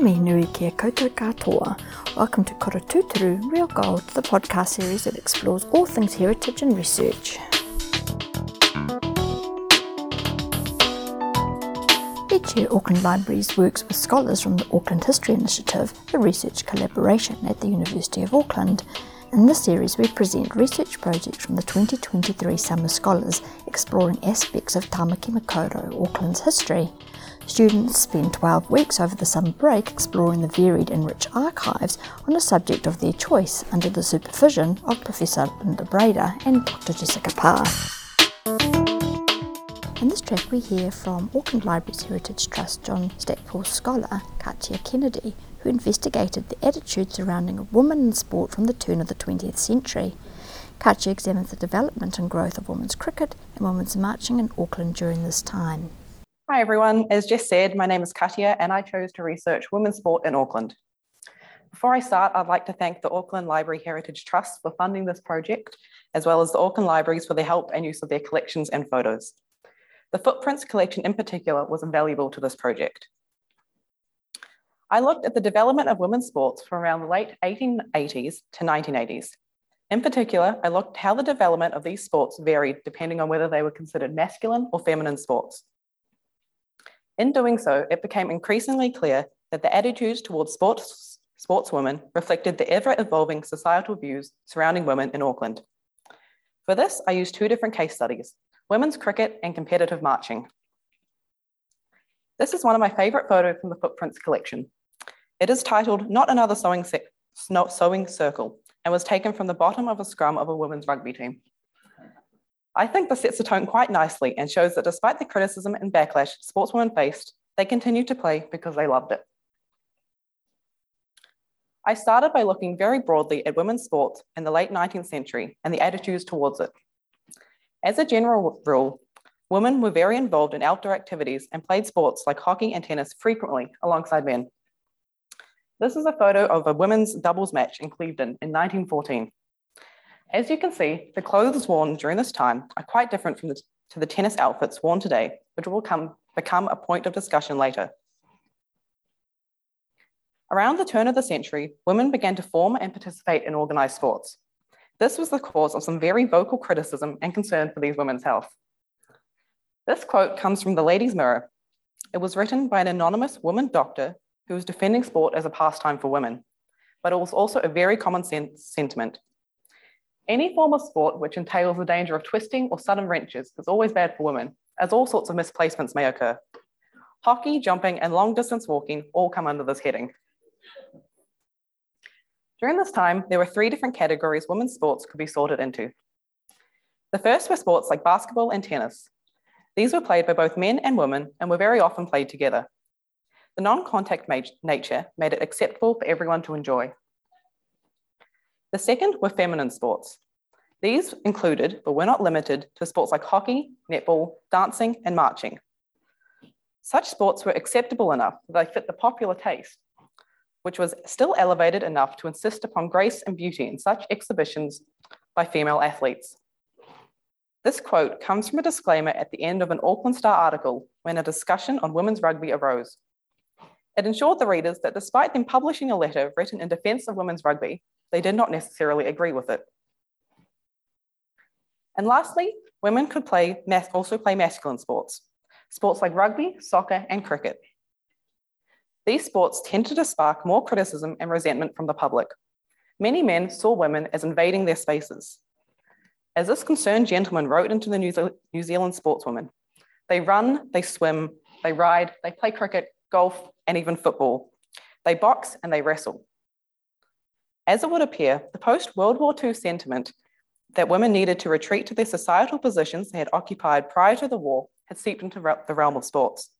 me nui kia koutou katoa. Welcome to Korotuturu Real Gold, the podcast series that explores all things heritage and research. Each year, Auckland Libraries works with scholars from the Auckland History Initiative, a research collaboration at the University of Auckland. In this series, we present research projects from the 2023 Summer Scholars exploring aspects of Tamaki Makaurau, Auckland's history. Students spend 12 weeks over the summer break exploring the varied and rich archives on a subject of their choice under the supervision of Professor Linda Bryder and Dr. Jessica Parr. In this track, we hear from Auckland Libraries Heritage Trust John Stackpole scholar Katia Kennedy, who investigated the attitude surrounding a woman in sport from the turn of the 20th century. Katia examines the development and growth of women's cricket and women's marching in Auckland during this time. Hi everyone, as Jess said, my name is Katia and I chose to research women's sport in Auckland. Before I start, I'd like to thank the Auckland Library Heritage Trust for funding this project, as well as the Auckland Libraries for their help and use of their collections and photos. The Footprints collection in particular was invaluable to this project. I looked at the development of women's sports from around the late 1880s to 1980s. In particular, I looked how the development of these sports varied depending on whether they were considered masculine or feminine sports. In doing so, it became increasingly clear that the attitudes towards sports, sportswomen reflected the ever evolving societal views surrounding women in Auckland. For this, I used two different case studies women's cricket and competitive marching. This is one of my favourite photos from the Footprints collection. It is titled Not Another Sewing, Sewing Circle and was taken from the bottom of a scrum of a women's rugby team. I think this sets the tone quite nicely and shows that despite the criticism and backlash sportswomen faced, they continued to play because they loved it. I started by looking very broadly at women's sports in the late 19th century and the attitudes towards it. As a general rule, women were very involved in outdoor activities and played sports like hockey and tennis frequently alongside men. This is a photo of a women's doubles match in Clevedon in 1914. As you can see, the clothes worn during this time are quite different from the, to the tennis outfits worn today, which will come, become a point of discussion later. Around the turn of the century, women began to form and participate in organised sports. This was the cause of some very vocal criticism and concern for these women's health. This quote comes from the Ladies' Mirror. It was written by an anonymous woman doctor who was defending sport as a pastime for women, but it was also a very common sense sentiment any form of sport which entails the danger of twisting or sudden wrenches is always bad for women, as all sorts of misplacements may occur. Hockey, jumping, and long distance walking all come under this heading. During this time, there were three different categories women's sports could be sorted into. The first were sports like basketball and tennis. These were played by both men and women and were very often played together. The non contact nature made it acceptable for everyone to enjoy. The second were feminine sports. These included, but were not limited to sports like hockey, netball, dancing, and marching. Such sports were acceptable enough that they fit the popular taste, which was still elevated enough to insist upon grace and beauty in such exhibitions by female athletes. This quote comes from a disclaimer at the end of an Auckland Star article when a discussion on women's rugby arose. It ensured the readers that despite them publishing a letter written in defence of women's rugby, they did not necessarily agree with it. And lastly, women could play also play masculine sports, sports like rugby, soccer, and cricket. These sports tended to spark more criticism and resentment from the public. Many men saw women as invading their spaces. As this concerned gentleman wrote into the New, Ze New Zealand sportswoman, they run, they swim, they ride, they play cricket, golf, and even football. They box and they wrestle. As it would appear, the post World War II sentiment that women needed to retreat to their societal positions they had occupied prior to the war had seeped into the realm of sports.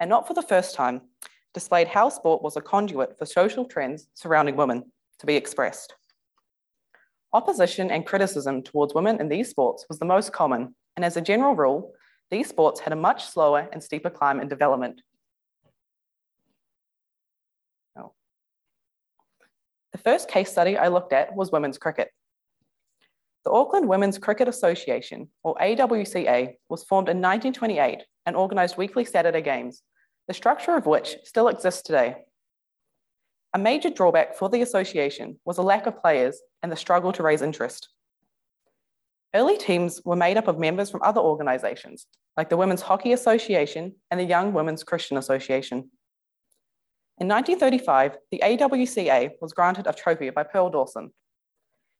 And not for the first time, displayed how sport was a conduit for social trends surrounding women to be expressed. Opposition and criticism towards women in these sports was the most common, and as a general rule, these sports had a much slower and steeper climb in development The first case study I looked at was women's cricket. The Auckland Women's Cricket Association, or AWCA, was formed in 1928 and organised weekly Saturday games, the structure of which still exists today. A major drawback for the association was a lack of players and the struggle to raise interest. Early teams were made up of members from other organisations, like the Women's Hockey Association and the Young Women's Christian Association. In 1935, the AWCA was granted a trophy by Pearl Dawson.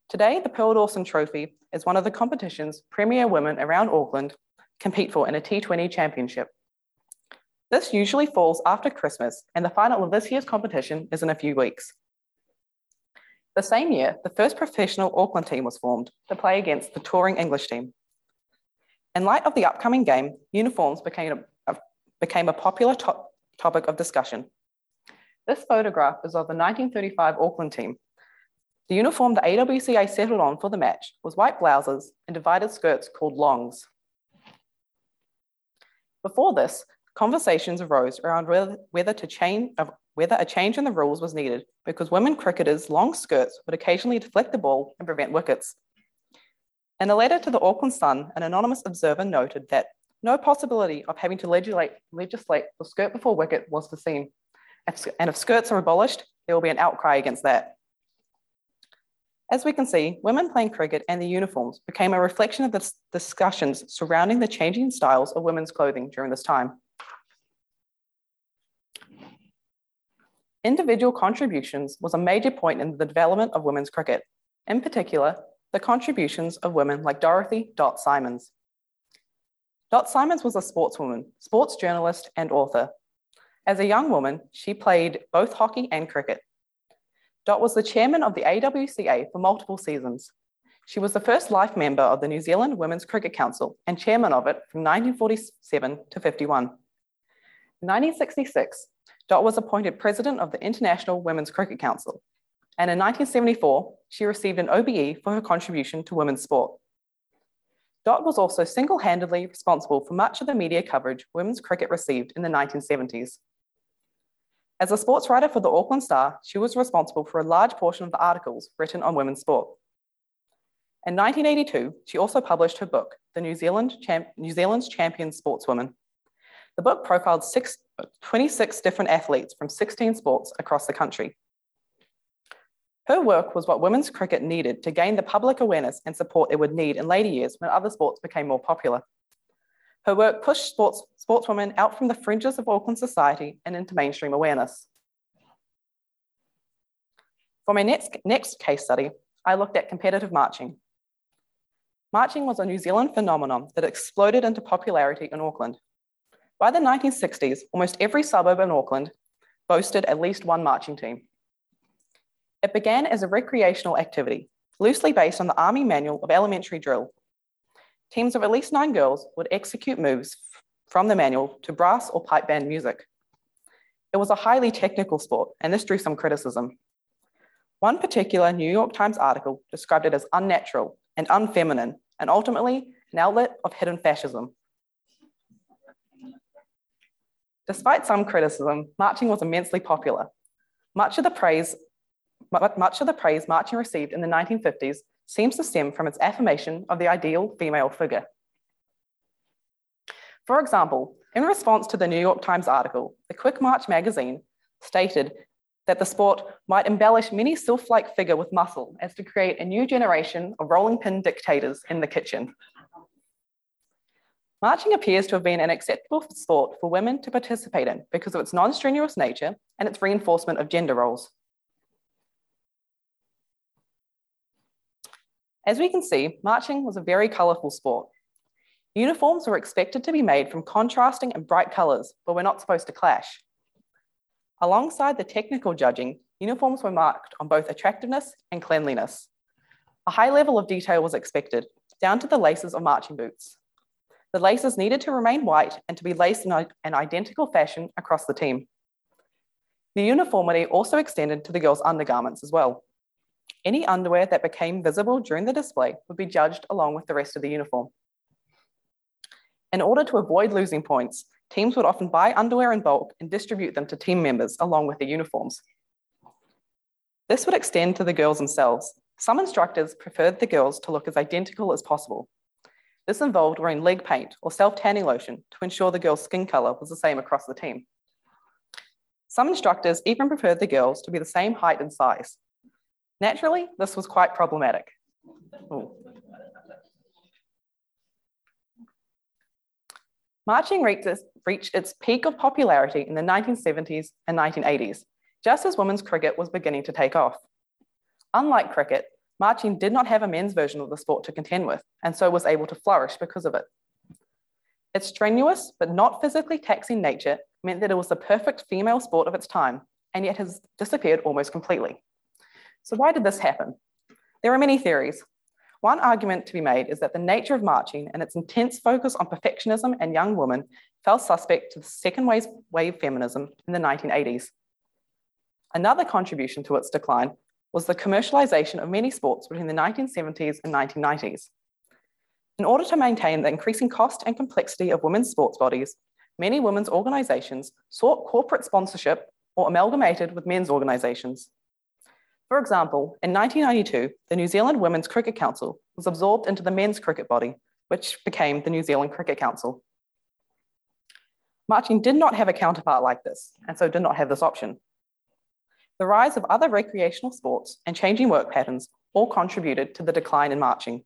Today, the Pearl Dawson Trophy is one of the competition's premier women around Auckland compete for in a T20 championship. This usually falls after Christmas, and the final of this year's competition is in a few weeks. The same year, the first professional Auckland team was formed to play against the touring English team. In light of the upcoming game, uniforms became a, became a popular to topic of discussion. This photograph is of the 1935 Auckland team. The uniform the AWCA settled on for the match was white blouses and divided skirts called longs. Before this, conversations arose around whether, to change, uh, whether a change in the rules was needed because women cricketers' long skirts would occasionally deflect the ball and prevent wickets. In a letter to the Auckland Sun, an anonymous observer noted that no possibility of having to legislate, legislate skirt before wicket was foreseen. And if skirts are abolished, there will be an outcry against that. As we can see, women playing cricket and the uniforms became a reflection of the discussions surrounding the changing styles of women's clothing during this time. Individual contributions was a major point in the development of women's cricket, in particular, the contributions of women like Dorothy Dot Simons. Dot Simons was a sportswoman, sports journalist, and author. As a young woman, she played both hockey and cricket. Dot was the chairman of the AWCA for multiple seasons. She was the first life member of the New Zealand Women's Cricket Council and chairman of it from 1947 to 51. In 1966, Dot was appointed president of the International Women's Cricket Council. And in 1974, she received an OBE for her contribution to women's sport. Dot was also single handedly responsible for much of the media coverage women's cricket received in the 1970s. As a sports writer for the Auckland Star, she was responsible for a large portion of the articles written on women's sport. In 1982, she also published her book, The New, Zealand Cham New Zealand's Champion Sportswoman. The book profiled six, 26 different athletes from 16 sports across the country. Her work was what women's cricket needed to gain the public awareness and support it would need in later years when other sports became more popular. Her work pushed sports, sportswomen out from the fringes of Auckland society and into mainstream awareness. For my next, next case study, I looked at competitive marching. Marching was a New Zealand phenomenon that exploded into popularity in Auckland. By the 1960s, almost every suburb in Auckland boasted at least one marching team. It began as a recreational activity, loosely based on the Army Manual of Elementary Drill. Teams of at least nine girls would execute moves from the manual to brass or pipe band music. It was a highly technical sport, and this drew some criticism. One particular New York Times article described it as unnatural and unfeminine, and ultimately an outlet of hidden fascism. Despite some criticism, marching was immensely popular. Much of the praise, much of the praise marching received in the 1950s seems to stem from its affirmation of the ideal female figure. For example, in response to the New York Times article, the Quick March magazine stated that the sport might embellish many sylph-like figure with muscle as to create a new generation of rolling pin dictators in the kitchen. Marching appears to have been an acceptable sport for women to participate in because of its non-strenuous nature and its reinforcement of gender roles. As we can see, marching was a very colourful sport. Uniforms were expected to be made from contrasting and bright colours, but were not supposed to clash. Alongside the technical judging, uniforms were marked on both attractiveness and cleanliness. A high level of detail was expected, down to the laces of marching boots. The laces needed to remain white and to be laced in an identical fashion across the team. The uniformity also extended to the girls' undergarments as well. Any underwear that became visible during the display would be judged along with the rest of the uniform. In order to avoid losing points, teams would often buy underwear in bulk and distribute them to team members along with their uniforms. This would extend to the girls themselves. Some instructors preferred the girls to look as identical as possible, this involved wearing leg paint or self-tanning lotion to ensure the girl's skin color was the same across the team. Some instructors even preferred the girls to be the same height and size. Naturally, this was quite problematic. Ooh. Marching reached its, reached its peak of popularity in the 1970s and 1980s, just as women's cricket was beginning to take off. Unlike cricket, marching did not have a men's version of the sport to contend with, and so was able to flourish because of it. Its strenuous but not physically taxing nature meant that it was the perfect female sport of its time, and yet has disappeared almost completely. So, why did this happen? There are many theories. One argument to be made is that the nature of marching and its intense focus on perfectionism and young women fell suspect to the second wave, feminism in the 1980s. Another contribution to its decline was the commercialization of many sports between the 1970s and 1990s. In order to maintain the increasing cost and complexity of women's sports bodies, many women's organisations sought corporate sponsorship or amalgamated with men's organisations. For example, in 1992, the New Zealand Women's Cricket Council was absorbed into the men's cricket body, which became the New Zealand Cricket Council. Marching did not have a counterpart like this, and so did not have this option. The rise of other recreational sports and changing work patterns all contributed to the decline in marching.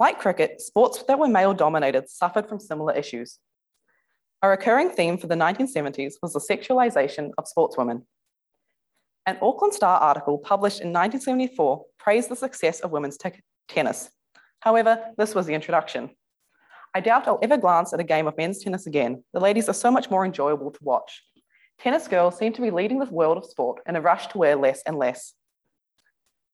Like cricket, sports that were male dominated suffered from similar issues. A recurring theme for the 1970s was the sexualization of sportswomen. An Auckland Star article published in 1974 praised the success of women's tennis. However, this was the introduction. I doubt I'll ever glance at a game of men's tennis again. The ladies are so much more enjoyable to watch. Tennis girls seem to be leading the world of sport in a rush to wear less and less.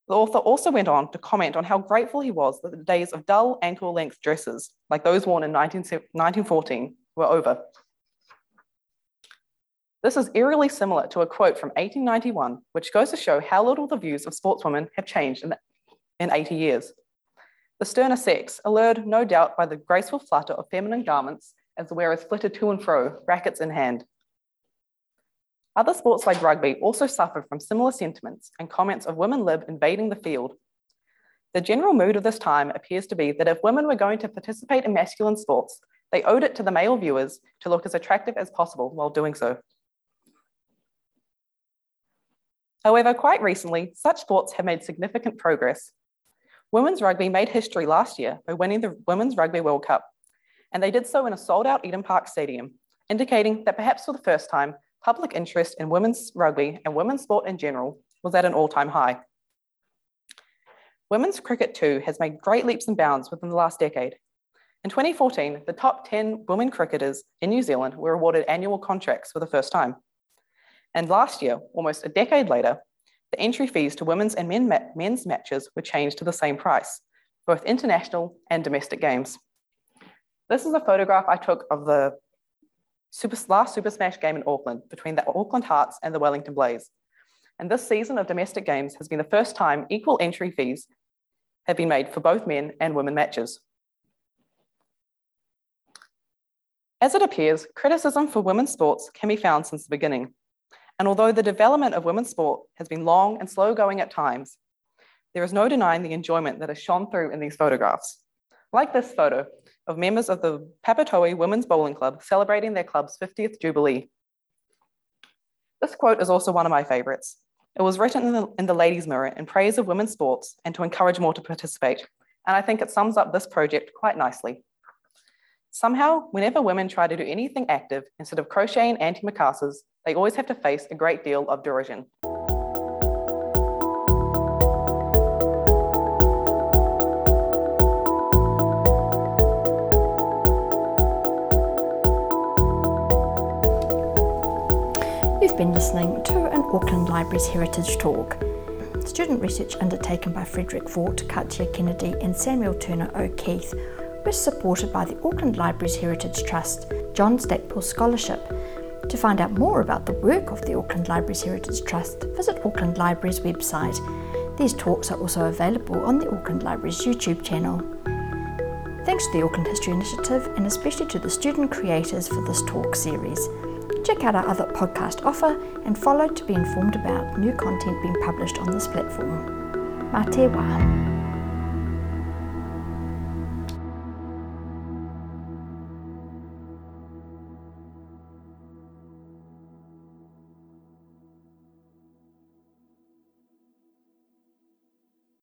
The author also went on to comment on how grateful he was that the days of dull ankle length dresses, like those worn in 19, 1914, were over. This is eerily similar to a quote from 1891, which goes to show how little the views of sportswomen have changed in, in 80 years. The sterner sex, allured no doubt by the graceful flutter of feminine garments as the wearers flitted to and fro, rackets in hand. Other sports like rugby also suffered from similar sentiments and comments of women lib invading the field. The general mood of this time appears to be that if women were going to participate in masculine sports, they owed it to the male viewers to look as attractive as possible while doing so. However, quite recently, such sports have made significant progress. Women's rugby made history last year by winning the Women's Rugby World Cup, and they did so in a sold out Eden Park Stadium, indicating that perhaps for the first time, public interest in women's rugby and women's sport in general was at an all time high. Women's cricket, too, has made great leaps and bounds within the last decade. In 2014, the top 10 women cricketers in New Zealand were awarded annual contracts for the first time. And last year, almost a decade later, the entry fees to women's and men ma men's matches were changed to the same price, both international and domestic games. This is a photograph I took of the Super, last Super Smash game in Auckland between the Auckland Hearts and the Wellington Blaze. And this season of domestic games has been the first time equal entry fees have been made for both men and women matches. As it appears, criticism for women's sports can be found since the beginning. And although the development of women's sport has been long and slow going at times, there is no denying the enjoyment that has shone through in these photographs. Like this photo, of members of the Papatoetoe Women's Bowling Club celebrating their club's 50th Jubilee. This quote is also one of my favourites. It was written in the, in the Ladies' Mirror in praise of women's sports and to encourage more to participate. And I think it sums up this project quite nicely. Somehow, whenever women try to do anything active instead of crocheting antimacassars, they always have to face a great deal of derision. You've been listening to an Auckland Libraries Heritage Talk. Student research undertaken by Frederick Vaught, Katya Kennedy, and Samuel Turner O'Keefe was supported by the Auckland Libraries Heritage Trust John Stackpole Scholarship. To find out more about the work of the Auckland Libraries Heritage Trust, visit Auckland Libraries website. These talks are also available on the Auckland Libraries YouTube channel. Thanks to the Auckland History Initiative and especially to the student creators for this talk series. Check out our other podcast offer and follow to be informed about new content being published on this platform. Mā te wā.